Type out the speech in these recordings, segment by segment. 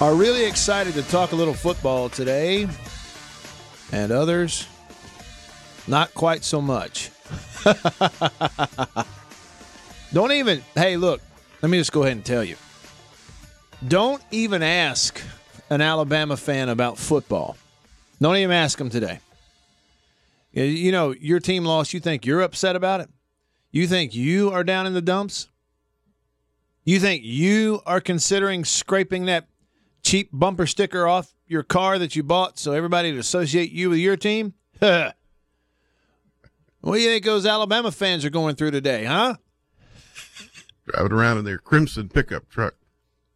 are really excited to talk a little football today, and others not quite so much. Don't even, hey, look, let me just go ahead and tell you. Don't even ask an Alabama fan about football. Don't even ask them today. You know, your team lost. You think you're upset about it? You think you are down in the dumps? You think you are considering scraping that cheap bumper sticker off your car that you bought so everybody would associate you with your team? what do you think those Alabama fans are going through today, huh? Driving around in their crimson pickup truck.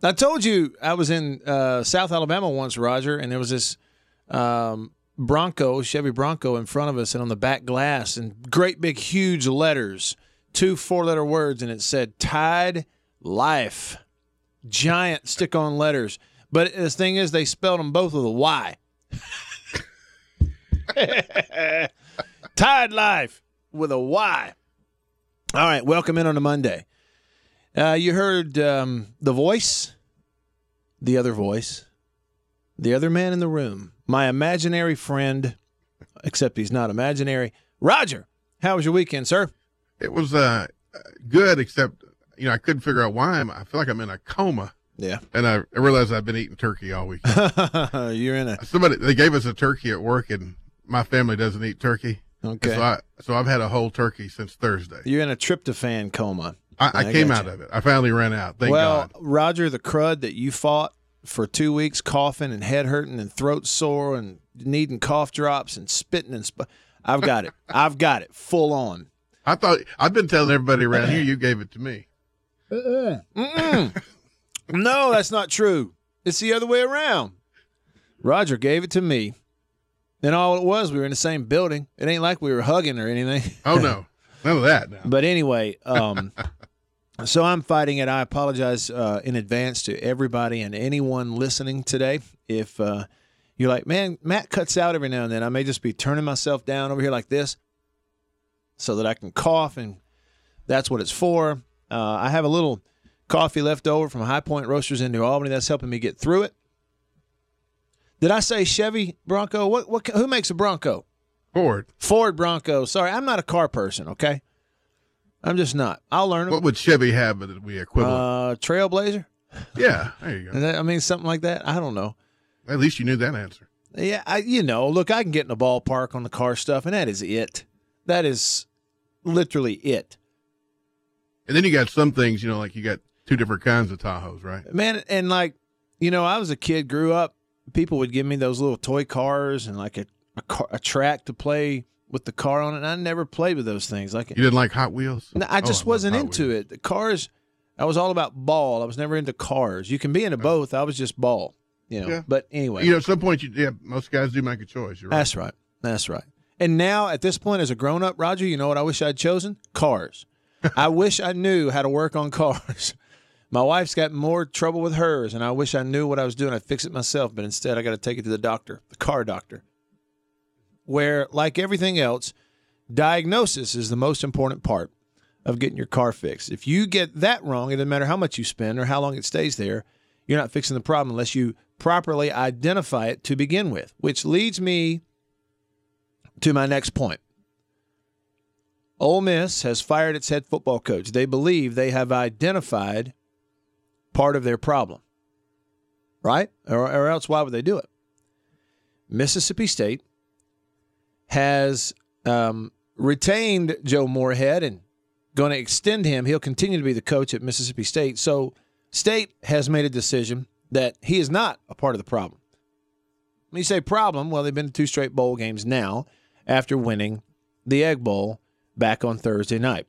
I told you I was in uh, South Alabama once, Roger, and there was this um, Bronco, Chevy Bronco, in front of us, and on the back glass, and great big huge letters, two four letter words, and it said Tide Life. Giant stick on letters. But the thing is, they spelled them both with a Y. Tide Life with a Y. All right, welcome in on a Monday. Uh, you heard um, the voice, the other voice, the other man in the room, my imaginary friend, except he's not imaginary. Roger, how was your weekend, sir? It was uh, good, except you know I couldn't figure out why. I'm, I feel like I'm in a coma, Yeah. and I, I realized I've been eating turkey all week. You're in a Somebody they gave us a turkey at work, and my family doesn't eat turkey. okay. So I so I've had a whole turkey since Thursday. You're in a tryptophan coma. I, I, I came out you. of it. I finally ran out. Thank well, God. Roger, the crud that you fought for two weeks, coughing and head hurting and throat sore and needing cough drops and spitting and sp- I've got it. I've got it full on. I thought I've been telling everybody around here you gave it to me. Uh-uh. No, that's not true. It's the other way around. Roger gave it to me. And all it was, we were in the same building. It ain't like we were hugging or anything. Oh no, none of that. Now But anyway, um, so I'm fighting it. I apologize uh, in advance to everybody and anyone listening today. If uh, you're like, man, Matt cuts out every now and then, I may just be turning myself down over here like this so that I can cough, and that's what it's for. Uh, I have a little coffee left over from High Point Roasters in New Albany that's helping me get through it. Did I say Chevy Bronco? What? What? Who makes a Bronco? Ford. Ford Bronco. Sorry, I'm not a car person. Okay, I'm just not. I'll learn them. What would Chevy have that we equivalent? Uh, Trailblazer. yeah, there you go. I mean, something like that. I don't know. At least you knew that answer. Yeah, I, you know, look, I can get in the ballpark on the car stuff, and that is it. That is literally it, And then you got some things, you know, like you got two different kinds of Tahoes, right? man. And like, you know, I was a kid, grew up. People would give me those little toy cars and like a a, car, a track to play with the car on it. And I never played with those things. Like, You didn't like Hot Wheels? No, I Oh, just love wasn't into Wheels. it. The cars, I was all about ball. I was never into cars. You can be into oh. both. I was just ball, you know. Yeah. But anyway, You know, at some point, you yeah, most guys do make a choice. You're right. that's right. That's right. And now at this point, as a grown up, Roger, you know what I wish I'd chosen? Cars. I wish I knew how to work on cars. My wife's got more trouble with hers, and I wish I knew what I was doing. I'd fix it myself, but instead I got to take it to the doctor, the car doctor. Where, like everything else, diagnosis is the most important part of getting your car fixed. If you get that wrong, it doesn't matter how much you spend or how long it stays there, you're not fixing the problem unless you properly identify it to begin with, which leads me to my next point. Ole Miss has fired its head football coach. They believe they have identified part of their problem, right? Or, or else, why would they do it? Mississippi State has um, retained Joe Moorhead and going to extend him. He'll continue to be the coach at Mississippi State. So, State has made a decision that he is not a part of the problem. When you say problem, well, they've been to two straight bowl games now after winning the Egg Bowl back on Thursday night.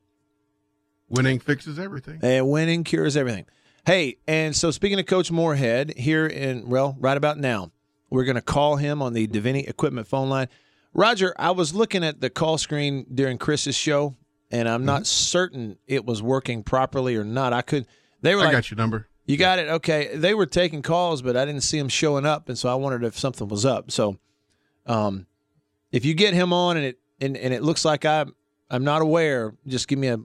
Winning fixes everything. And winning cures everything. Hey, and so speaking of Coach Moorhead, here in, well, right about now, we're going to call him on the Davini Equipment phone line. Roger, I was looking at the call screen during Chris's show, and I'm not certain it was working properly or not. I could, they were I like, got your number. you got it. Okay. They were taking calls, but I didn't see them showing up, and so I wondered if something was up. So, um, if you get him on and it and, and it looks like I'm I'm not aware, just give me a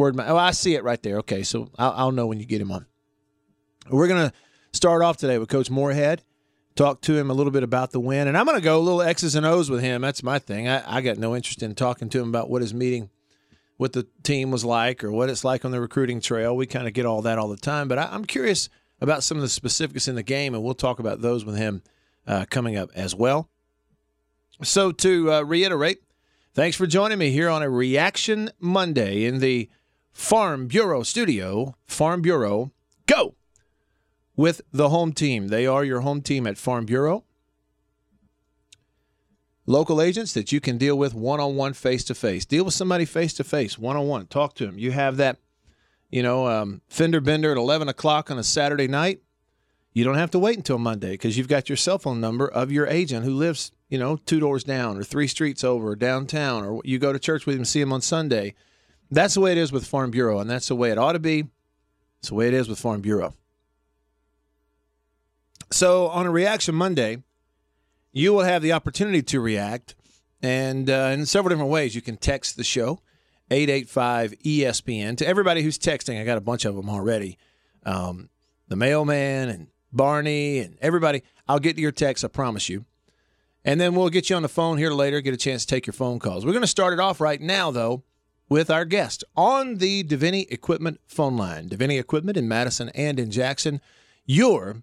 word. Oh, I see it right there. Okay, so I'll, I'll know when you get him on. We're gonna start off today with Coach Moorhead. Talk to him a little bit about the win, and I'm gonna go a little X's and O's with him. That's my thing. I, I got no interest in talking to him about what his meeting with the team was like or what it's like on the recruiting trail. We kind of get all that all the time, but I, I'm curious about some of the specifics in the game, and we'll talk about those with him uh, coming up as well. So, to uh, reiterate, thanks for joining me here on a Reaction Monday in the Farm Bureau studio. Farm Bureau, go with the home team. They are your home team at Farm Bureau. Local agents that you can deal with one on one, face to face. Deal with somebody face to face, one on one. Talk to them. You have that, you know, um, fender bender at 11 o'clock on a Saturday night. You don't have to wait until Monday because you've got your cell phone number of your agent who lives, you know, two doors down or three streets over or downtown, or you go to church with him, see him on Sunday. That's the way it is with Farm Bureau, and that's the way it ought to be. It's the way it is with Farm Bureau. So on a Reaction Monday, you will have the opportunity to react, and uh, in several different ways. You can text the show, 885 ESPN. To everybody who's texting, I got a bunch of them already. Um, the mailman and Barney and everybody. I'll get to your text, I promise you. And then we'll get you on the phone here later, get a chance to take your phone calls. We're going to start it off right now, though, with our guest on the Davini Equipment phone line. Davini Equipment in Madison and in Jackson, your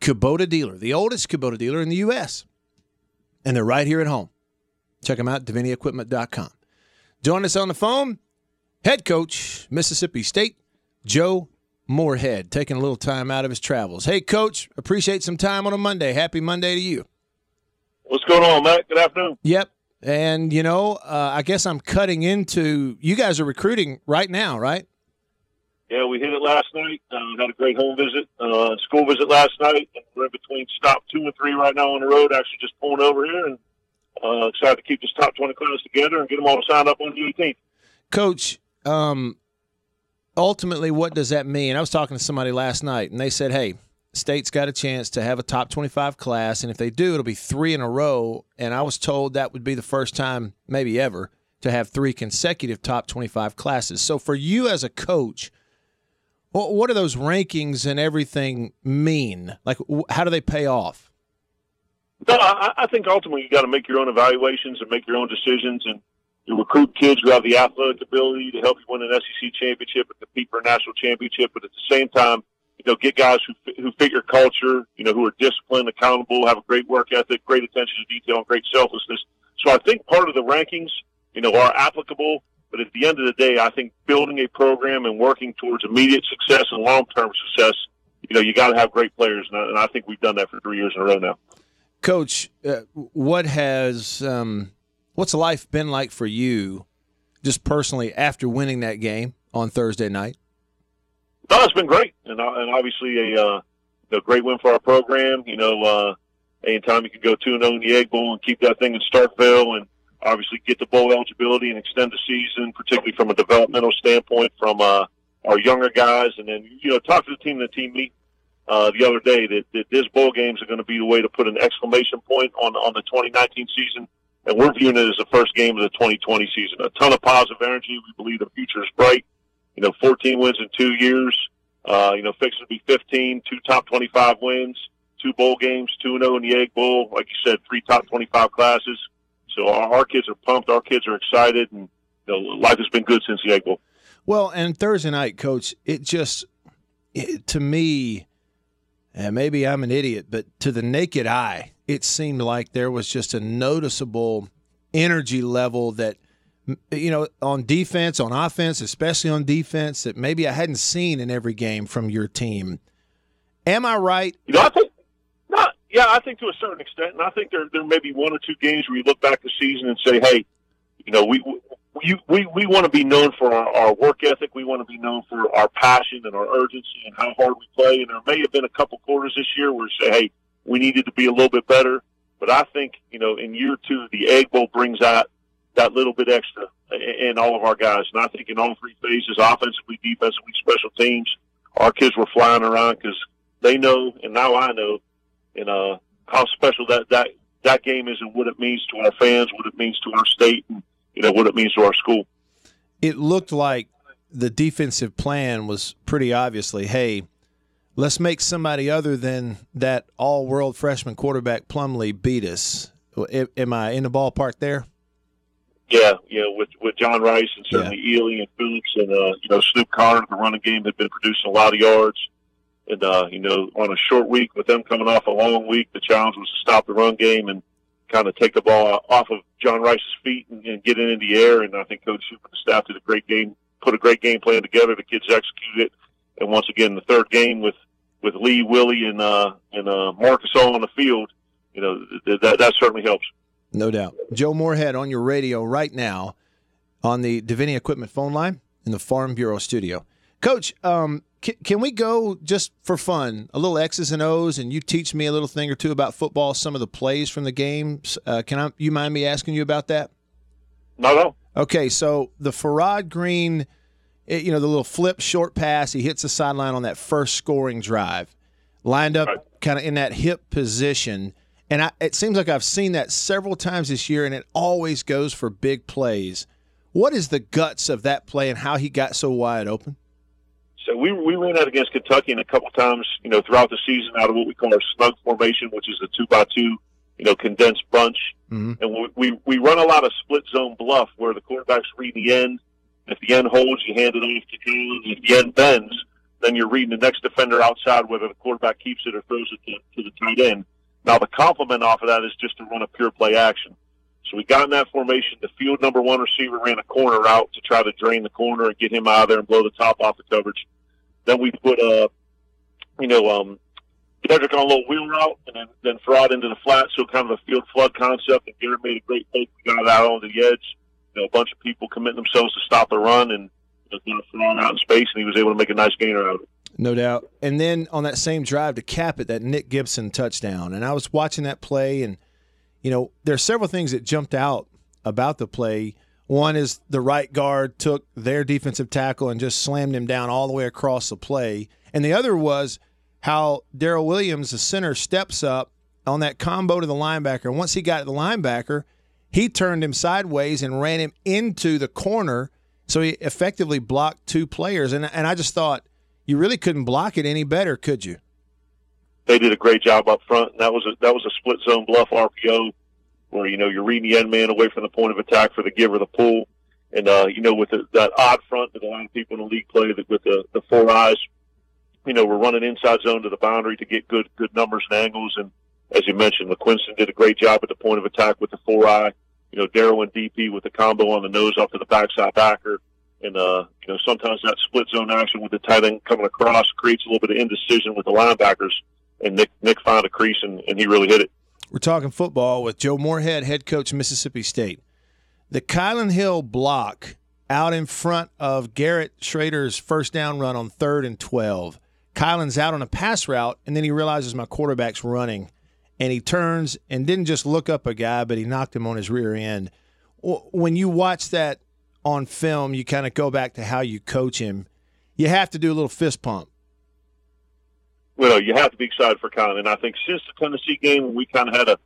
Kubota dealer, the oldest Kubota dealer in the U.S. And they're right here at home. Check them out, DaviniEquipment.com. Join us on the phone, head coach, Mississippi State, Joe Moorhead, taking a little time out of his travels. Hey, coach, appreciate some time on a Monday. Happy Monday to you. What's going on, Matt? Good afternoon. Yep. And, you know, uh, I guess I'm cutting into you guys are recruiting right now, right? Yeah, we hit it last night. Uh, had a great home visit, uh, school visit last night. We're in between stop two and three right now on the road. Actually, just pulling over here and uh, excited to keep this top twenty class together and get them all signed up on the 18th. Coach, um, ultimately, what does that mean? I was talking to somebody last night, and they said, hey, State's got a chance to have a top 25 class, and if they do, it'll be three in a row. And I was told that would be the first time, maybe ever, to have three consecutive top 25 classes. So for you as a coach, what what do those rankings and everything mean? Like, how do they pay off? No, I, I think ultimately you got to make your own evaluations and make your own decisions, and you recruit kids who have the athletic ability to help you win an SEC championship and compete for a national championship. But at the same time, you know, get guys who who fit your culture, you know, who are disciplined, accountable, have a great work ethic, great attention to detail, and great selflessness. So I think part of the rankings, you know, are applicable. But at the end of the day, I think building a program and working towards immediate success and long-term success, you know, you got to have great players, and I, and I think we've done that for three years in a row now. Coach, uh, what has um, what's life been like for you, just personally, after winning that game on Thursday night? No, it's been great, and uh, and obviously a uh, a great win for our program. You know, uh, anytime you can go two and zero in the Egg Bowl and keep that thing in Starkville, and obviously get the bowl eligibility and extend the season, particularly from a developmental standpoint from uh, our younger guys, and then you know talk to the team and the team meet uh, the other day that, that this bowl games are going to be the way to put an exclamation point on on the 2019 season. And we're viewing it as the first game of the 2020 season. A ton of positive energy. We believe the future is bright you know, 14 wins in two years. Uh, you know, fixing to be 15, two top 25 wins, two bowl games, 2 0 in the Egg Bowl. Like you said, three top 25 classes. So our, our kids are pumped. Our kids are excited. And, you know, life has been good since the Egg Bowl. Well, and Thursday night, Coach, it just it, to me, and maybe I'm an idiot, but to the naked eye, it seemed like there was just a noticeable energy level that you know on defense, on offense, especially on defense that maybe I hadn't seen in every game from your team. Am I right? You know, I think not. Yeah, I think to a certain extent, and I think there there may be one or two games where you look back the season and say, "Hey, you know, we we we, we want to be known for our, our work ethic. We want to be known for our passion and our urgency and how hard we play." And there may have been a couple quarters this year where say, "Hey, we needed to be a little bit better." But I think you know, in year two, the Egg Bowl brings out that little bit extra in all of our guys. And I think in all three phases, offensively, defensively, special teams, our kids were flying around because they know, and now I know, and uh, how special that that that game is and what it means to our fans, what it means to our state, and you know what it means to our school. It looked like the defensive plan was pretty obviously, hey, let's make somebody other than that all-world freshman quarterback Plumlee beat us. Am I in the ballpark there? Yeah, yeah, with with John Rhys and certainly yeah. Ealy and Phillips and uh, you know Snoop Conner, the running game had been producing a lot of yards. And, uh, you know, on a short week with them coming off a long week, the challenge was to stop the run game and kind of take the ball off of John Rhys's feet and, and get it in the air. And I think Coach Shoop and the staff did a great game, put a great game plan together. The kids executed it. And once again, the third game with, with Lee, Willie, and, uh, and, uh, Marcus all on the field, you know, th- that, that certainly helps. No doubt. Joe Moorhead on your radio right now on the Davini Equipment phone line in the Farm Bureau studio. Coach, um, can, can we go just for fun, a little X's and O's, and you teach me a little thing or two about football, some of the plays from the games? Uh, can I? You mind me asking you about that? No, no. Okay, so the Farrod Green, it, you know, the little flip short pass, he hits the sideline on that first scoring drive, lined up right. kind of in that hip position. And I, it seems like I've seen that several times this year, and it always goes for big plays. What is the guts of that play and how he got so wide open? So we we ran out against Kentucky and a couple times, you know, throughout the season out of what we call our snug formation, which is a two by two, you know, condensed bunch. Mm-hmm. And we, we we run a lot of split zone bluff where the quarterbacks read the end. If the end holds, you hand it off to Collins. If the end bends, then you're reading the next defender outside, whether the quarterback keeps it or throws it to, to the tight end. Now the complement off of that is just to run a pure play action. So we got in that formation. The field number one receiver ran a corner route to try to drain the corner and get him out of there and blow the top off the coverage. Then we put a, uh, you know, um, Dedrick on a little wheel route and then, then Farrod into the flat. So kind of a field flood concept. And Garrett made a great play. We got it out on the edge. You know, a bunch of people committing themselves to stop the run and you know, Farrod out in space, and he was able to make a nice gainer out of it. No doubt. And then on that same drive to cap it, that Nick Gibson touchdown. And I was watching that play, and you know, there are several things that jumped out about the play. One is the right guard took their defensive tackle and just slammed him down all the way across the play. And the other was how Daryl Williams, the center, steps up on that combo to the linebacker. And once he got the linebacker, he turned him sideways and ran him into the corner. So he effectively blocked two players. And, and I just thought, you really couldn't block it any better, could you? they did a great job up front. That was a, that was a split zone bluff RPO where, you know, you're reading the end man away from the point of attack for the give or the pull. And, uh, you know, with the, that odd front that a lot of people in the league play that with the, the four eyes, you know, we're running inside zone to the boundary to get good, good numbers and angles. And as you mentioned, LaQuinston did a great job at the point of attack with the four eye. You know, Darrow and DP with the combo on the nose off to the backside backer. And, uh, you know, sometimes that split zone action with the tight end coming across creates a little bit of indecision with the linebackers and Nick Nick found a crease and, and he really hit it. We're talking football with Joe Moorhead, head coach Mississippi State. The Kylin Hill block out in front of Garrett Shrader's first down run on third and twelve. Kylin's out on a pass route, and then he realizes my quarterback's running, and he turns and didn't just look up a guy, but he knocked him on his rear end. When you watch that on film, you kind of go back to how you coach him. You have to do a little fist pump know, you have to be excited for Con. And I think since the Tennessee game, we kind of had to,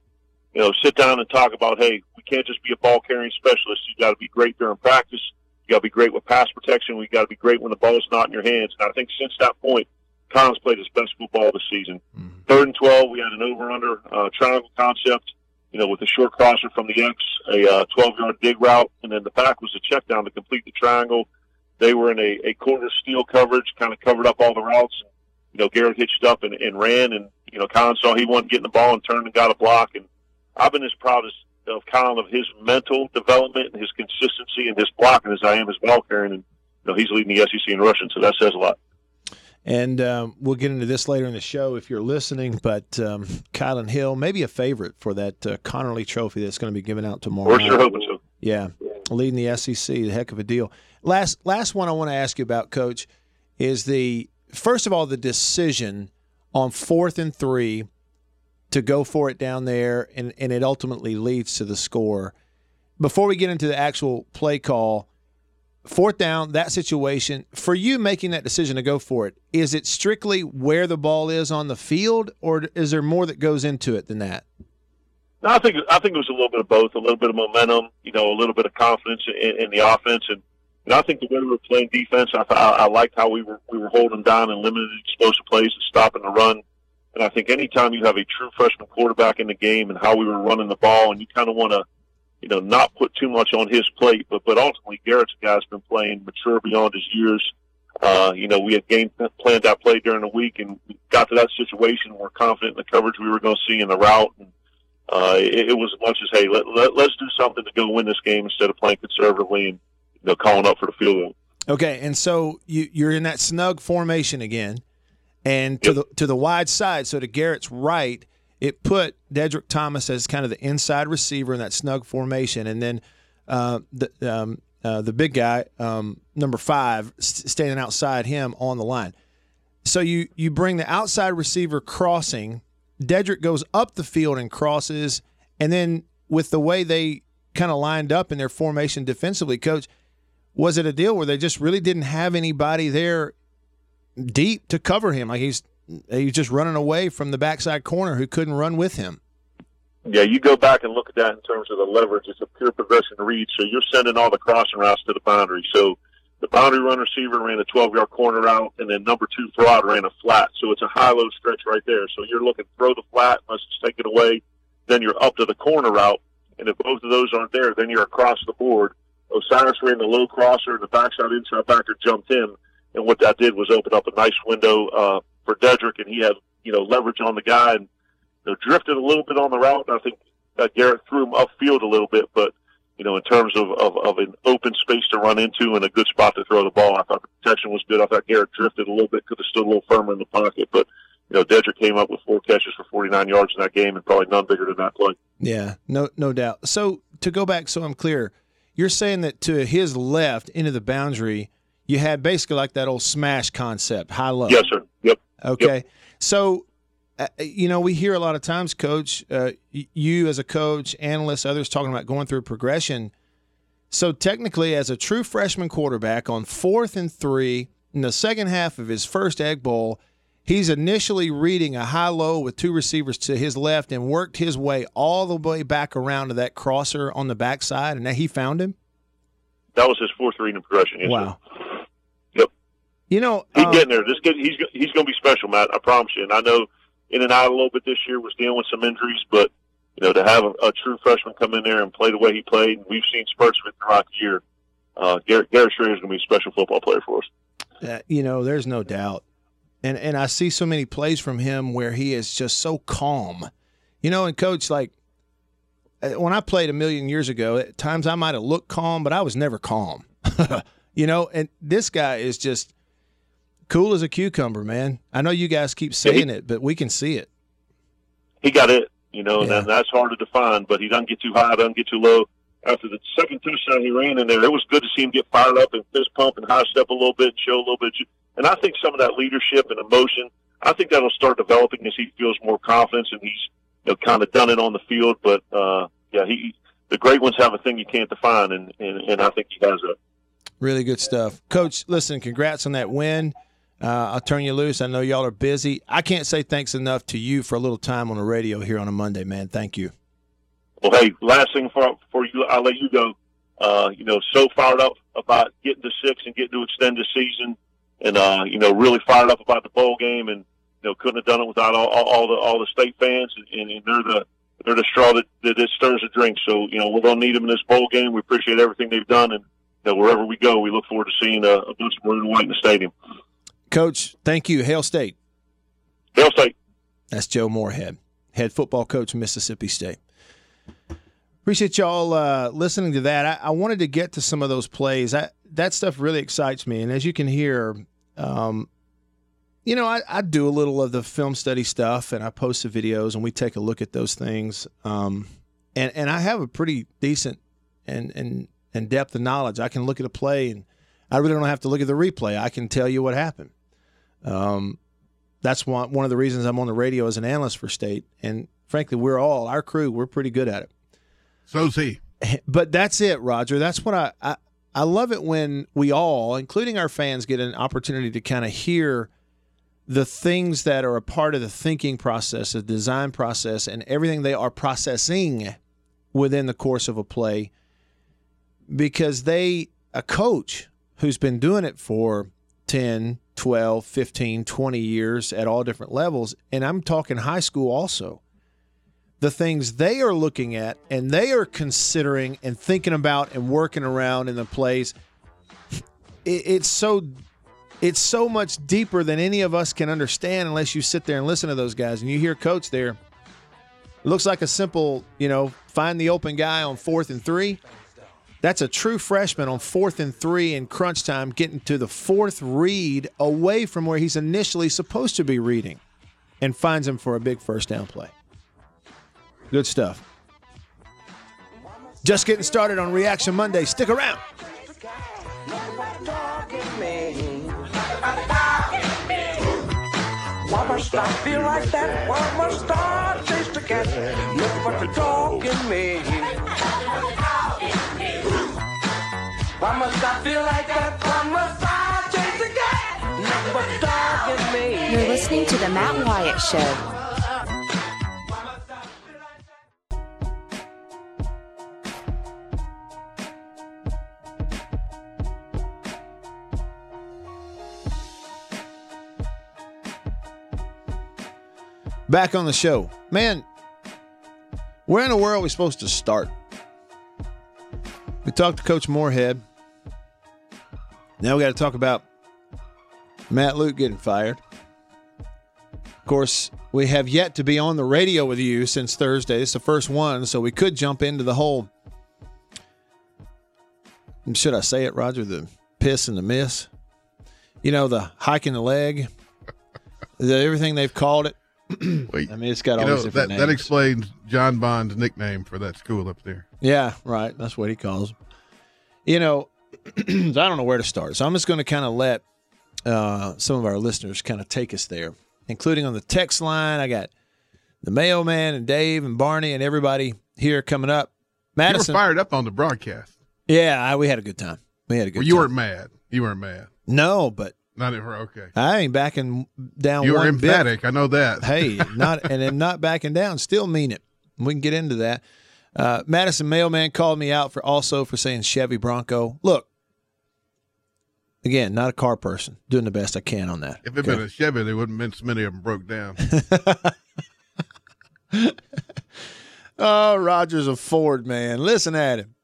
you know, sit down and talk about, hey, we can't just be a ball carrying specialist. You got to be great during practice. You got to be great with pass protection. We got to be great when the ball's not in your hands. And I think since that point, Collins played his best football this season. Mm-hmm. Third and 12, we had an over under uh, triangle concept, you know, with a short crosser from the X, a 12 uh, yard dig route, and then the back was a check down to complete the triangle. They were in a, a quarter steel coverage, kind of covered up all the routes. you know, Garrett hitched up and, and ran, and you know, Colin saw he wasn't getting the ball and turned and got a block. And I've been as proud as of Colin of his mental development and his consistency and his blocking as I am his ball carrying. And you know, he's leading the SEC in rushing, so that says a lot. And um, we'll get into this later in the show if you're listening. But um, Kylin Hill, maybe a favorite for that uh, Conerly Trophy that's going to be given out tomorrow. We're sure hoping so. Yeah, leading the SEC, a heck of a deal. Last last one I want to ask you about, Coach, is the first of all the decision on fourth and three to go for it down there, and and it ultimately leads to the score. Before we get into the actual play call, fourth down, that situation, for you making that decision to go for it, is it strictly where the ball is on the field, or is there more that goes into it than that? No, I think I think it was a little bit of both, a little bit of momentum, you know, a little bit of confidence in, in the offense, and know, I think the way we were playing defense, I, I, I liked how we were we were holding down and limiting explosive plays and stopping the run. And I think anytime you have a true freshman quarterback in the game and how we were running the ball, and you kind of want to you know, not put too much on his plate. But but ultimately, Garrett's guy's been playing mature beyond his years. Uh, you know, we had game planned that play during the week, and we got to that situation. We're confident in the coverage we were going to see in the route, and uh, it, it was as much as hey, let, let, let's do something to go win this game instead of playing conservatively and you know calling up for the field goal. Okay, and so you, you're in that snug formation again, and to Yep. the to the wide side. So to Garrett's right, it put Dedrick Thomas as kind of the inside receiver in that snug formation, and then uh, the um, uh, the big guy, um, number five, s- standing outside him on the line. So you you bring the outside receiver crossing. Dedrick goes up the field and crosses, and then with the way they kind of lined up in their formation defensively, coach, was it a deal where they just really didn't have anybody there deep to cover him? Like he's he's just running away from the backside corner who couldn't run with him. Yeah, you go back and look at that in terms of the leverage. It's a pure progression read, so you're sending all the crossing routes to the boundary. So the boundary run receiver ran a 12 yard corner route, and then number two Farrod ran a flat. So it's a high low stretch right there. So you're looking throw the flat, let's just take it away. Then you're up to the corner route, and if both of those aren't there, then you're across the board. Osirus ran the low crosser, and the backside inside backer jumped in, and what that did was open up a nice window uh, for Dedrick, and he had you know leverage on the guy and you know, drifted a little bit on the route. And I think uh, Garrett threw him upfield a little bit, but you know, in terms of, of, of an open space to run into and a good spot to throw the ball, I thought the protection was good. I thought Garrett drifted a little bit, could have stood a little firmer in the pocket, but you know, Dedrick came up with four catches for 49 yards in that game, and probably none bigger than that play. Yeah, no no doubt. So to go back, so I'm clear, you're saying that to his left into the boundary, you had basically like that old smash concept, high low. Yes, sir. Yep. Okay. So, uh, you know, we hear a lot of times, coach, uh, you as a coach, analysts, others talking about going through progression. So, technically, as a true freshman quarterback on fourth and three in the second half of his first Egg Bowl, he's initially reading a high low with two receivers to his left and worked his way all the way back around to that crosser on the backside, and that he found him. That was his fourth reading progression. Yes, Wow. Sir. You know, He's um, getting there. This kid, he's he's going to be special, Matt. I promise you. And I know in and out a little bit this year was dealing with some injuries, but you know to have a, a true freshman come in there and play the way he played, and we've seen spurts with it throughout the year. Uh, Garrett, Garrett Shrader is going to be a special football player for us. Uh, you know, there's no doubt. And and I see so many plays from him where he is just so calm. You know, and coach, like uh, when I played a million years ago, at times I might have looked calm, but I was never calm. you know, and this guy is just cool as a cucumber, man. I know you guys keep saying it, but we can see it. He got it, you know, and Yeah. that, that's hard to define. But he doesn't get too high, doesn't get too low. After the second touchdown he ran in there, it was good to see him get fired up and fist pump and high step a little bit, and show a little bit. And I think some of that leadership and emotion, I think that'll start developing as he feels more confidence and he's you know kind of done it on the field. But uh, yeah, he the great ones have a thing you can't define, and and, and I think he has that. Really good stuff. Coach, listen, congrats on that win. Uh, I'll turn you loose. I know y'all are busy. I can't say thanks enough to you for a little time on the radio here on a Monday, man. Thank you. Well, hey, last thing for for you, I'll let you go. Uh, you know, so fired up about getting to six and getting to extend the season, and uh, you know, really fired up about the bowl game, and you know, couldn't have done it without all, all, all the all the state fans, and, and they're the they're the straw that, that, that stirs the drink. So, you know, we're to need them in this bowl game. We appreciate everything they've done, and you know, wherever we go, we look forward to seeing a, a bunch of maroon and white in the stadium. Coach, thank you. Hail State. Hail State. That's Joe Moorhead, head football coach, Mississippi State. Appreciate y'all uh, listening to that. I, I, wanted to get to some of those plays. I, that stuff really excites me, and as you can hear, um, you know, I, I, do a little of the film study stuff, and I post the videos, and we take a look at those things. Um, and and I have a pretty decent and and and depth of knowledge. I can look at a play, and I really don't have to look at the replay. I can tell you what happened. Um, that's one one of the reasons I'm on the radio as an analyst for state. And frankly, we're all our crew. We're pretty good at it. So's he. But that's it, Roger. That's what I, I I love it when we all, including our fans, get an opportunity to kind of hear the things that are a part of the thinking process, the design process, and everything they are processing within the course of a play because they, a coach who's been doing it for 10, 12, 15, 20 years at all different levels, and I'm talking high school also, the things they are looking at and they are considering and thinking about and working around in the plays, it, it's so it's so much deeper than any of us can understand unless you sit there and listen to those guys and you hear coach there. It looks like a simple, you know, find the open guy on fourth and three. That's a true freshman on fourth and three in crunch time, getting to the fourth read away from where he's initially supposed to be reading and finds him for a big first down play. Good stuff. Just getting started on Reaction Monday. Stick around. Why must I feel like that? Why must I? Look what dog in me. Why must I feel like that? Why must I chase the cat? dog in me. You're listening to the Matt Wyatt Show. Back on the show. Man, where in the world are we supposed to start? We talked to Coach Moorhead. Now we got to talk about Matt Luke getting fired. Of course, we have yet to be on the radio with you since Thursday. It's the first one, so we could jump into the whole. Should I say it, Roger? The piss and the miss. You know, the hike in the leg. the, everything they've called it. Wait, I mean, it's got all know, these different that, names. That explains John Bond's nickname for that school up there. Yeah, right. That's what he calls them. You know, I don't know where to start. So I'm just going to kind of let uh, some of our listeners kind of take us there, including on the text line. I got the mailman and Dave and Barney and everybody here coming up. Madison you were fired up on the broadcast. Yeah, I, we had a good time. We had a good. Well, you time. weren't mad. You weren't mad. No, but not ever okay. I ain't backing down. You were emphatic. Bit. I know that. hey, not and I'm not backing down. Still mean it. We can get into that. Uh, Madison Mailman called me out for also for saying Chevy Bronco. Look, again, not a car person. Doing the best I can on that. If it had okay? been a Chevy, there wouldn't have been so many of them broke down. oh, Roger's a Ford man. Listen at him.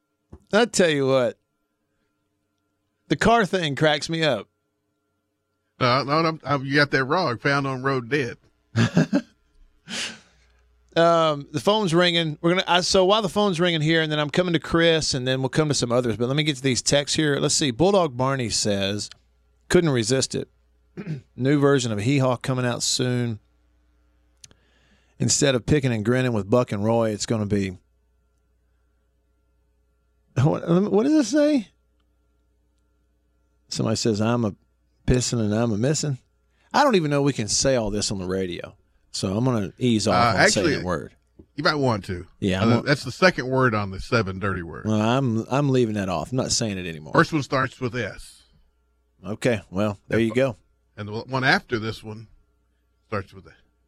I tell you what, the car thing cracks me up. No, no, no you got that wrong. Found on road dead. um, the phone's ringing. We're gonna. I, so while the phone's ringing here, and then I'm coming to Chris, and then we'll come to some others. But let me get to these texts here. Let's see. Bulldog Barney says, couldn't resist it. New version of Hee Haw coming out soon. Instead of picking and grinning with Buck and Roy, it's going to be. What, what does it say? Somebody says, I'm a pissing and I'm a missing. I don't even know we can say all this on the radio. So I'm going to ease off uh, on actually, saying that word. You might want to. Yeah, uh, that's the second word on the seven dirty words. Well, I'm I'm leaving that off. I'm not saying it anymore. First one starts with S. Okay, well there you go. And the one after this one starts with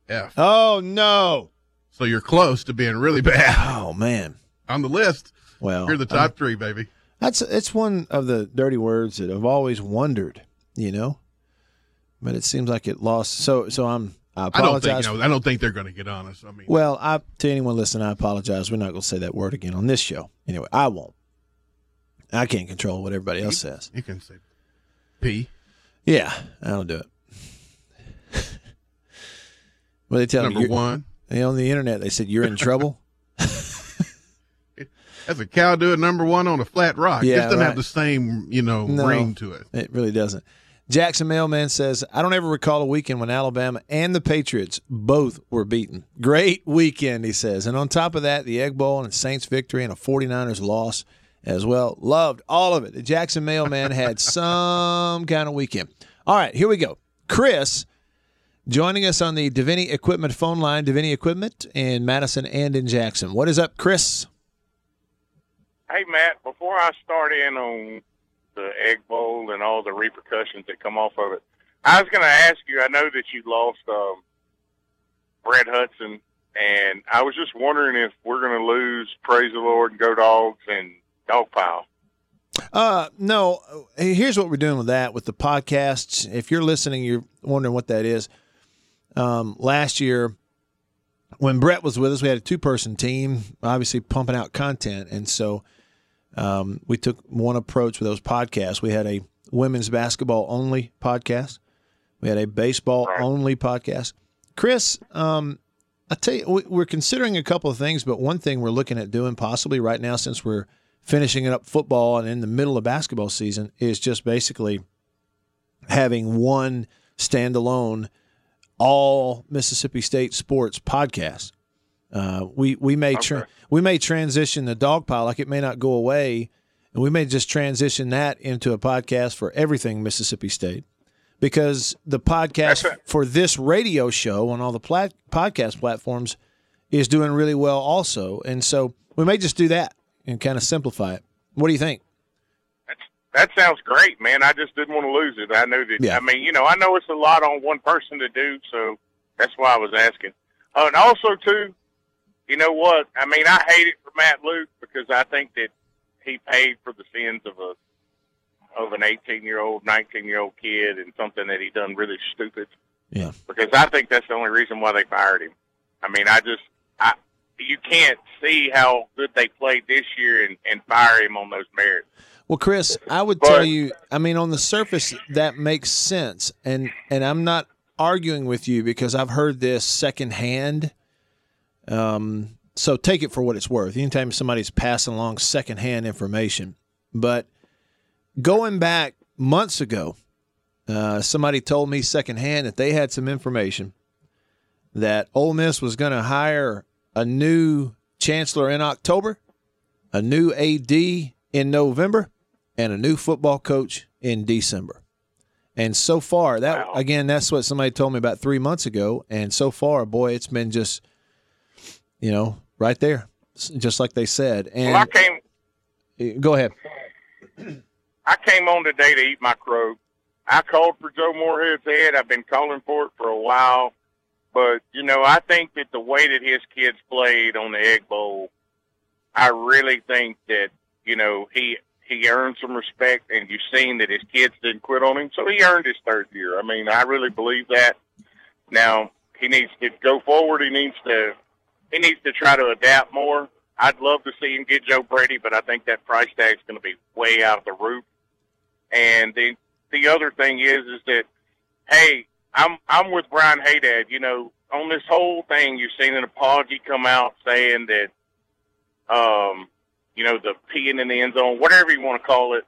F. Oh no! So you're close to being really bad. Oh man! On the list, well, you're the top three, baby. That's it's one of the dirty words that I've always wondered. You know, but it seems like it lost. So so I'm I apologize. I don't think you know, I don't think they're going to get on us. I mean, well, I, to anyone listening, I apologize. We're not going to say that word again on this show. Anyway, I won't. I can't control what everybody else you, says. You can say P. Yeah, I don't do it. Well, they tell Number me one. on the internet. They said you're in trouble. That's a cow doing number one on a flat rock. Yeah, this doesn't right. have the same, you know, No. ring to it. It really doesn't. Jackson Mailman says, I don't ever recall a weekend when Alabama and the Patriots both were beaten. Great weekend, he says. And on top of that, the Egg Bowl and Saints victory and a 49ers loss as well. Loved all of it. The Jackson Mailman had some kind of weekend. All right, here we go. Chris joining us on the Davini Equipment phone line, Davini Equipment in Madison and in Jackson. What is up, Chris? Hey, Matt, before I start in on the Egg Bowl and all the repercussions that come off of it, I was going to ask you. I know that you lost um, Brett Hudson, and I was just wondering if we're going to lose Praise the Lord and Go Dogs and Dogpile. Uh, no. Here's what we're doing with that with the podcasts. If you're listening, you're wondering what that is. Um, last year, when Brett was with us, we had a two person team, obviously pumping out content, and so um, we took one approach with those podcasts. We had a women's basketball only podcast. We had a baseball only podcast. Chris, um, I tell you, we- we're considering a couple of things, but one thing we're looking at doing possibly right now, since we're finishing it up football and in the middle of basketball season, is just basically having one standalone all Mississippi State sports podcast. Uh, we we may tra- we may transition the dog pile like it may not go away, and we may just transition that into a podcast for everything Mississippi State, because the podcast for this radio show on all the plat- podcast platforms is doing really well also, and so we may just do that and kind of simplify it. What do you think? That sounds great, man. I just didn't want to lose it. I know that. Yeah. I mean, you know, I know it's a lot on one person to do, so that's why I was asking. Oh, and also too, you know what? I mean, I hate it for Matt Luke because I think that he paid for the sins of a of an eighteen year old, nineteen year old kid, and something that he done really stupid. Yeah. Because I think that's the only reason why they fired him. I mean, I just, I you can't see how good they played this year and, and fire him on those merits. Well, Chris, I would tell you. I mean, on the surface, that makes sense, and and I'm not arguing with you because I've heard this secondhand. Um, so take it for what it's worth. Anytime somebody's passing along secondhand information, but going back months ago, uh, somebody told me secondhand that they had some information that Ole Miss was going to hire a new chancellor in October, a new AD in November, and a new football coach in December. And so far, that again, that's what somebody told me about three months ago. And so far, boy, it's been just, you know, right there, just like they said. And well, I came. go ahead. I came on today to eat my crow. I called for Joe Moorhead's head. I've been calling for it for a while. But, you know, I think that the way that his kids played on the Egg Bowl, I really think that, you know, he he earned some respect and you've seen that his kids didn't quit on him. So he earned his third year. I mean, I really believe that. Now, he needs to go forward. He needs to he needs to try to adapt more. I'd love to see him get Joe Brady, but I think that price tag's going to be way out of the roof. And the the other thing is, is that hey, I'm I'm with Brian Haydad. You know, on this whole thing, you've seen an apology come out saying that, um, you know, the peeing in the end zone, whatever you want to call it,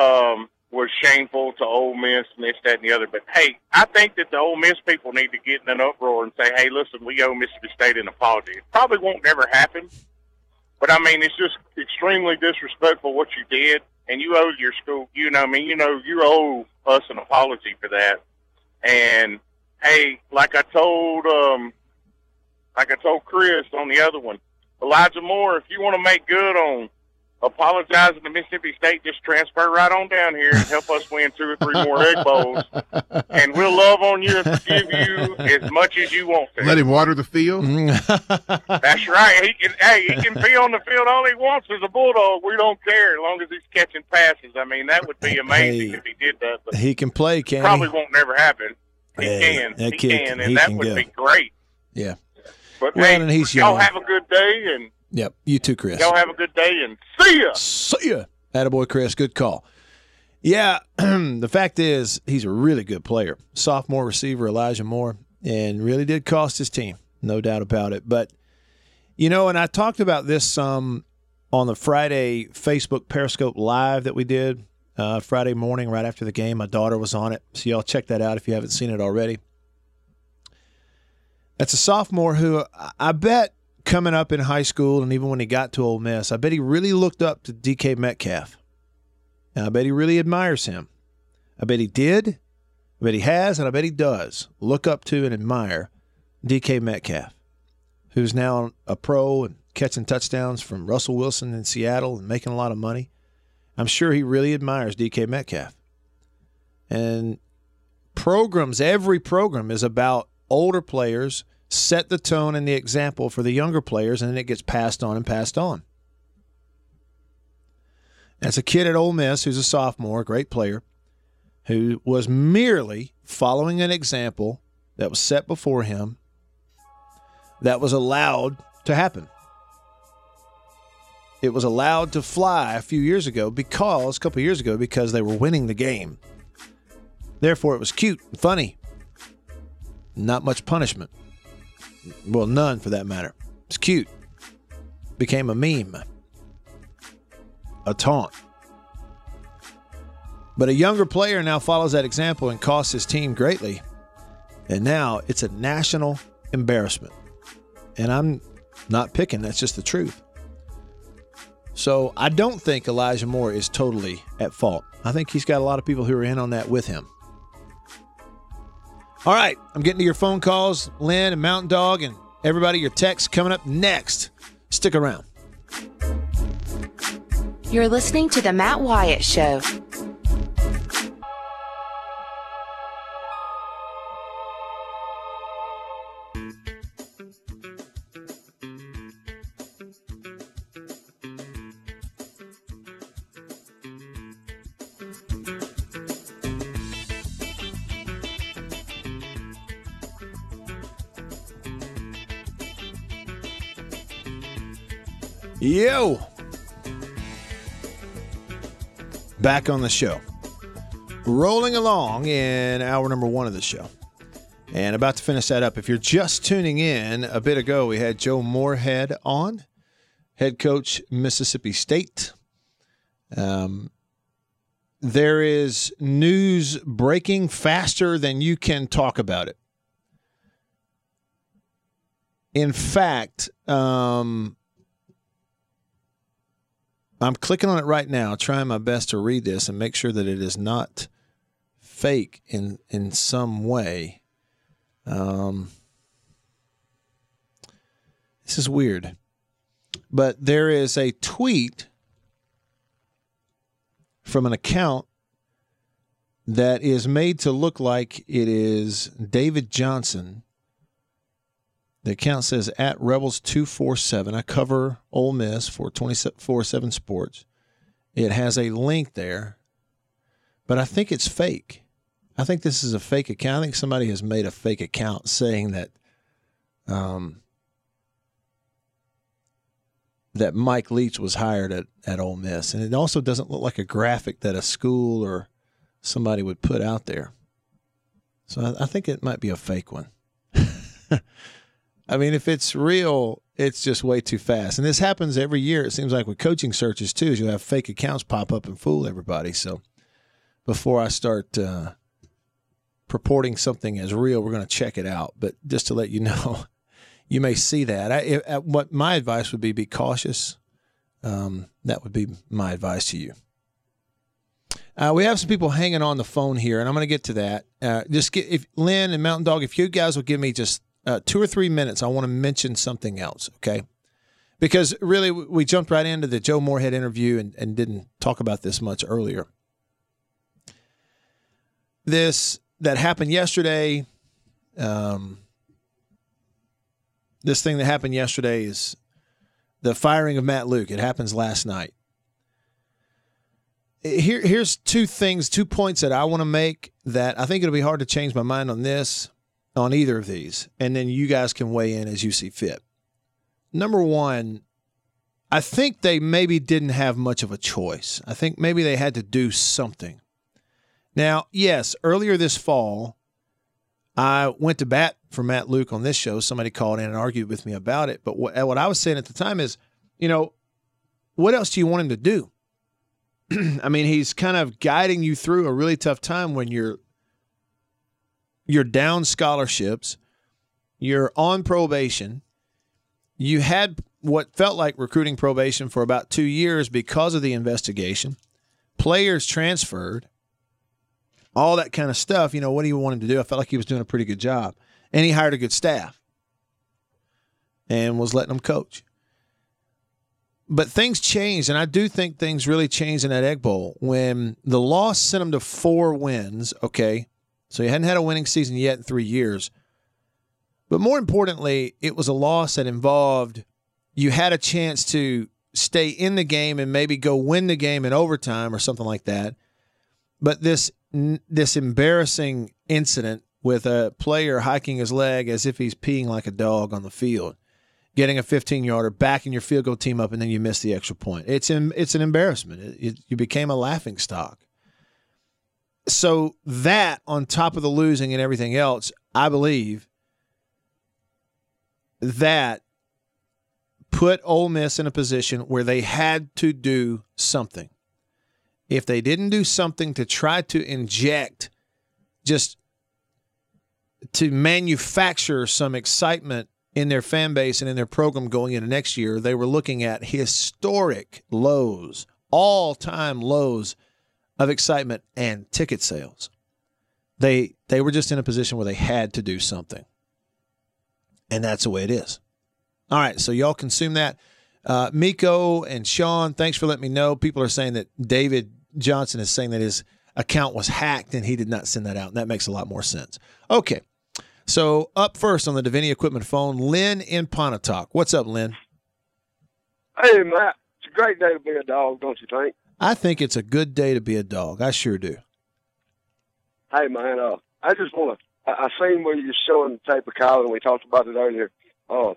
um, was shameful to Ole Miss and this, that, and the other. But hey, I think that the Ole Miss people need to get in an uproar and say, hey, listen, we owe Mississippi State an apology. It probably won't never happen. But I mean, it's just extremely disrespectful what you did, and you owe your school. You know, I mean, you know, you owe us an apology for that. And hey, like I told, um, like I told Chris on the other one, Elijah Moore, if you want to make good on apologizing to Mississippi State, just transfer right on down here and help us win two or three more egg bowls, and we'll love on you and forgive you as much as you want to. Let him water the field. That's right. He can. Hey, he can be on the field all he wants as a bulldog. We don't care as long as he's catching passes. I mean, that would be amazing Hey. if he did that. But He can play, can probably he? won't never happen. He Hey, can. that he kid- can, he and that can would go. be great. Yeah. But Well, hey, and he's y'all young. have a good day, and Yep. You too, Chris. y'all have a good day, and see ya. See ya. Attaboy, Chris. Good call. Yeah, the fact is, he's a really good player. Sophomore receiver Elijah Moore. and really did cost his team, no doubt about it. But you know, and I talked about this some on the Friday Facebook Periscope live that we did uh, Friday morning right after the game. My daughter was on it, so y'all check that out if you haven't seen it already. That's a sophomore who I bet coming up in high school and even when he got to Ole Miss, I bet he really looked up to DK Metcalf. And I bet he really admires him. I bet he did. I bet he has, and I bet he does look up to and admire DK Metcalf, who's now a pro and catching touchdowns from Russell Wilson in Seattle and making a lot of money. I'm sure he really admires DK Metcalf. And programs, every program is about older players set the tone and the example for the younger players, and then it gets passed on and passed on. As a kid at Ole Miss who's a sophomore, a great player, who was merely following an example that was set before him that was allowed to happen. It was allowed to fly a few years ago because, a couple years ago, because they were winning the game. Therefore, it was cute and funny. Not much punishment. Well, none for that matter. It's cute. Became a meme, a taunt. But a younger player now follows that example and costs his team greatly. And now it's a national embarrassment. And I'm not picking, that's just the truth. So I don't think Elijah Moore is totally at fault. I think he's got a lot of people who are in on that with him. All right, I'm getting to your phone calls, Lynn and Mountain Dog, and everybody, your texts coming up next. Stick around. You're listening to The Matt Wyatt Show. Yo! Back on the show. Rolling along in hour number one of the show. And about to finish that up. If you're just tuning in, a bit ago we had Joe Moorhead on, head coach, Mississippi State. Um, there is news breaking faster than you can talk about it. In fact, um, I'm clicking on it right now, trying my best to read this and make sure that it is not fake in in some way. Um, this is weird, but there is a tweet from an account that is made to look like it is David Johnson the account says at Rebels two four seven. I cover Ole Miss for twenty four seven Sports. It has a link there, but I think it's fake. I think this is a fake account. I think somebody has made a fake account saying that, um, that Mike Leach was hired at at Ole Miss, and it also doesn't look like a graphic that a school or somebody would put out there. So I, I think it might be a fake one. I mean, if it's real, it's just way too fast. And this happens every year. It seems like with coaching searches too, is you have fake accounts pop up and fool everybody. So before I start uh, purporting something as real, we're going to check it out. But just to let you know, you may see that. I, what my advice would be: be cautious. Um, that would be my advice to you. Uh, we have some people hanging on the phone here, and I'm going to get to that. Uh, just get if Lynn and Mountain Dog, if you guys will give me just uh, two or three minutes, I want to mention something else, okay? Because really, we jumped right into the Joe Moorhead interview and, and didn't talk about this much earlier. This that happened yesterday, um, this thing that happened yesterday is the firing of Matt Luke. It happens last night. Here, here's two things, two points that I want to make that I think it'll be hard to change my mind on this on either of these, and then you guys can weigh in as you see fit. Number one, I think they maybe didn't have much of a choice. I think maybe they had to do something. Now, yes, earlier this fall, I went to bat for Matt Luke on this show. Somebody called in and argued with me about it. But what, what I was saying at the time is, you know, what else do you want him to do? I mean, he's kind of guiding you through a really tough time when you're you're down scholarships, you're on probation. You had what felt like recruiting probation for about 2 years because of the investigation. Players transferred all that kind of stuff. You know, what do you want him to do? I felt like he was doing a pretty good job. And he hired a good staff and was letting them coach. But things changed, and I do think things really changed in that Egg Bowl when the loss sent him to four wins. Okay. So he hadn't had a winning season yet in three years. But more importantly, it was a loss that involved you had a chance to stay in the game and maybe go win the game in overtime or something like that. But this this embarrassing incident with a player hiking his leg as if he's peeing like a dog on the field, getting a 15 yarder, backing your field goal team up, and then you miss the extra point. It's in, it's an embarrassment. It, it, you became a laughing stock. So that on top of the losing and everything else, I believe that put Ole Miss in a position where they had to do something. If they didn't do something to try to inject just to manufacture some excitement in their fan base and in their program going into next year, they were looking at historic lows, all time lows of excitement and ticket sales. They they were just in a position where they had to do something. And that's the way it is. All right, so y'all consume that. Uh, Miko and Sean, thanks for letting me know. People are saying that David Johnson is saying that his account was hacked and he did not send that out. And that makes a lot more sense. Okay. So up first on the Davini Equipment phone, Lynn in Pontotoc. What's up, Lynn? Hey, Matt. It's a great day to be a dog, don't you think? I think it's a good day to be a dog. I sure do. Hey, man. Uh, I just want to. I, I seen where you're showing the tape of Kyle, and we talked about it earlier. Uh,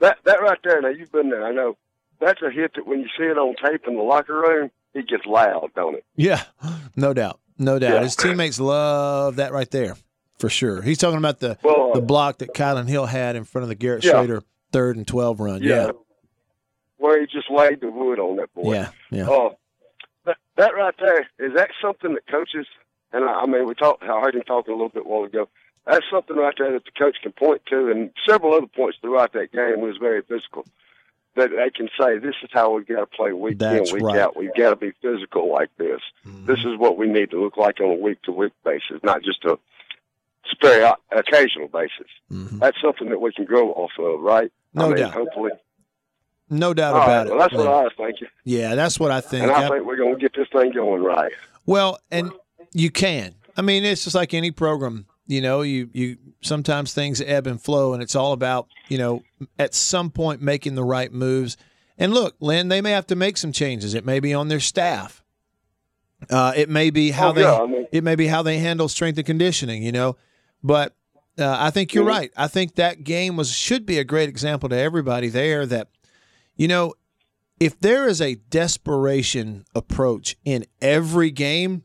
that that right there. Now you've been there. I know. That's a hit that when you see it on tape in the locker room, it gets loud, don't it? Yeah, no doubt, no doubt. Yeah. His teammates love that right there for sure. He's talking about the Well, uh, the block that Kylin Hill had in front of the Garrett Yeah. Shrader third and twelve run. Yeah, Where he just laid the wood on that boy. yeah, yeah. Oh, that, right there is that something that coaches and I, I mean we talked. I heard him talking a little bit while ago. That's something right there that the coach can point to, and several other points throughout that game was very physical. That they can say, "This is how we got to play week That's in, week right. out. We've got to be physical like this. This is what we need to look like on a week to week basis, not just a very occasional basis. That's something that we can grow off of, right? Mm-hmm. No I mean, doubt. Hopefully, No doubt All right, about well, it. Well, that's what I was thinking, Yeah, that's what I think. and I I- think we're going to get this thing going right. Well, and you can. I mean, it's just like any program. You know, you you sometimes things ebb and flow, and it's all about you know at some point making the right moves. And look, Lynn, they may have to make some changes. It may be on their staff. Uh, it may be how Oh, they yeah, I mean- it may be how they handle strength and conditioning. You know, but uh, I think you're Mhm. right. I think that game was should be a great example to everybody there that you know if there is a desperation approach in every game,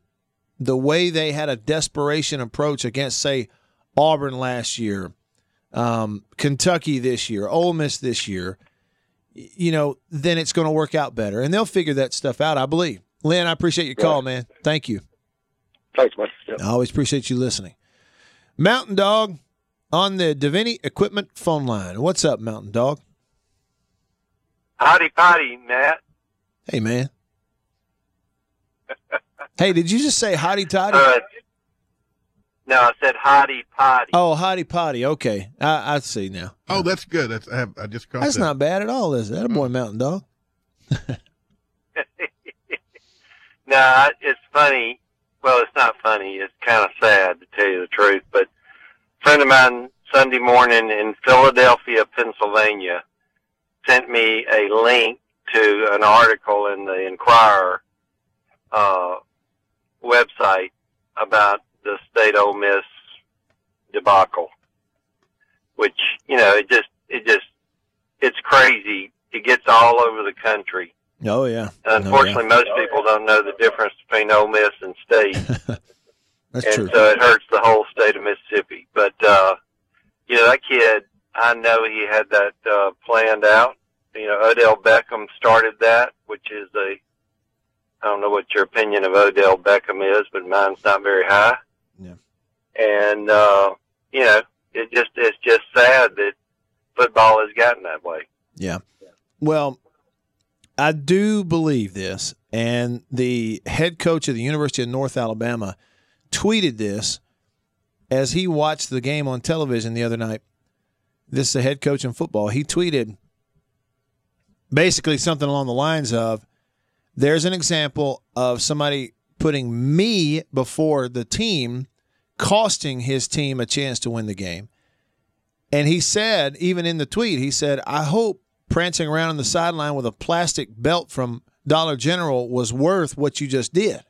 the way they had a desperation approach against, say, Auburn last year, um, Kentucky this year, Ole Miss this year, you know, then it's going to work out better. And they'll figure that stuff out, I believe. Lynn, I appreciate your call, man. Thank you. Thanks, man. Yeah. I always appreciate you listening. Mountain Dog on the Davini Equipment phone line. What's up, Mountain Dog? Howdy potty, Matt. Hey, man. hey, did you just say hotty toddy? Uh, no, I said hotty potty. Oh, hotty potty. Okay, I, I see now. Oh, that's good. That's I, have, I just caught That's that. not bad at all, is it? That a boy, Mountain Dog. No, it's funny. Well, it's not funny. It's kind of sad to tell you the truth. But a friend of mine Sunday morning in Philadelphia, Pennsylvania, sent me a link to an article in the Inquirer uh, website about the state Ole Miss debacle, which you know it just it just it's crazy. It gets all over the country. Oh yeah. Unfortunately, most people don't know the difference between Ole Miss and State. That's and true. so it hurts the whole state of Mississippi. But uh, you know that kid, I know he had that uh, planned out. You know, Odell Beckham started that, which is a I don't know what your opinion of Odell Beckham is, but mine's not very high. Yeah. And uh, you know, it just it's just sad that football has gotten that way. Yeah. Well, I do believe this, and the head coach of the University of North Alabama tweeted this as he watched the game on television the other night. This is the head coach in football. He tweeted basically something along the lines of there's an example of somebody putting me before the team, costing his team a chance to win the game. And he said, even in the tweet, he said, I hope prancing around on the sideline with a plastic belt from Dollar General was worth what you just did.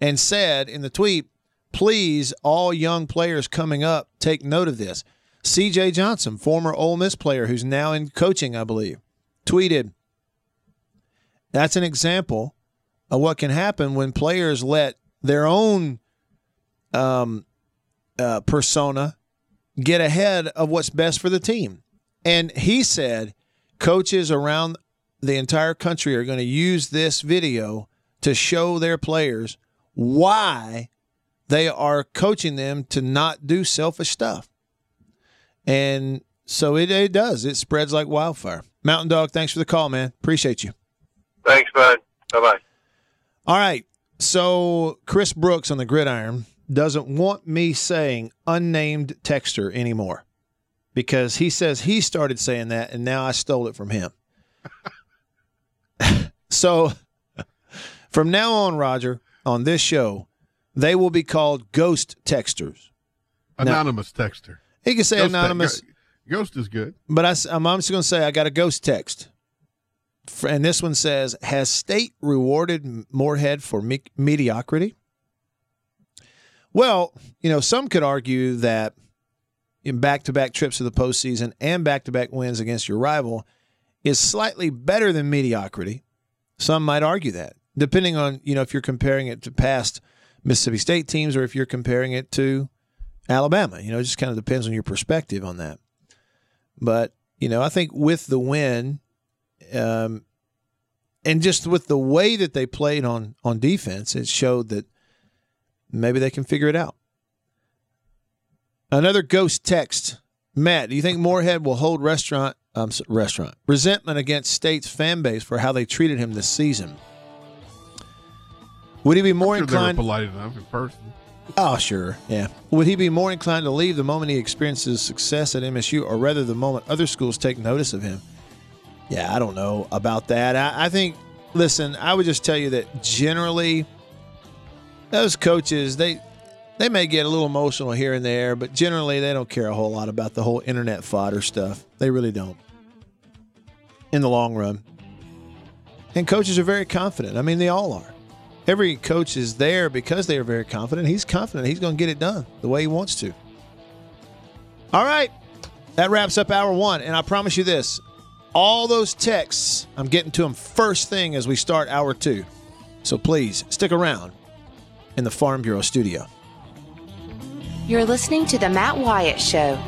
And said in the tweet, please, all young players coming up, take note of this. CJ Johnson, former Ole Miss player who's now in coaching, I believe, tweeted, That's an example of what can happen when players let their own um, uh, persona get ahead of what's best for the team. And he said coaches around the entire country are going to use this video to show their players why they are coaching them to not do selfish stuff. And so it, it does. It spreads like wildfire. Mountain Dog, thanks for the call, man. Appreciate you. Thanks, bud. Bye bye. All right. So Chris Brooks on the gridiron doesn't want me saying unnamed texter anymore because he says he started saying that and now I stole it from him. so from now on, Roger, on this show, they will be called ghost texters. Anonymous texter. He can say Ghost te- anonymous. go- Ghost is good. But I, am just going to say I got a ghost text. And this one says Has state rewarded Moorhead for me- mediocrity? Well, you know, some could argue that in back to back trips to the postseason and back to back wins against your rival is slightly better than mediocrity. Some might argue that, depending on, you know, if you're comparing it to past Mississippi State teams or if you're comparing it to Alabama. You know, it just kind of depends on your perspective on that. But, you know, I think with the win, um, and just with the way that they played on on defense, it showed that maybe they can figure it out. Another ghost text. Matt, do you think Moorhead will hold restaurant um, restaurant resentment against State's fan base for how they treated him this season? Would he be more Sure they were inclined? polite enough in person. Oh, sure. Yeah. Would he be more inclined to leave the moment he experiences success at MSU or rather the moment other schools take notice of him? Yeah, I don't know about that. I, I think, listen, I would just tell you that generally, those coaches, they. They may get a little emotional here and there, but generally they don't care a whole lot about the whole internet fodder stuff. They really don't. In the long run. And coaches are very confident. I mean, they all are every coach is there because they are very confident. He's confident he's going to get it done the way he wants to. All right. That wraps up hour one. And I promise you this all those texts, I'm getting to them first thing as we start hour two. So please stick around in the Farm Bureau studio. You're listening to The Matt Wyatt Show.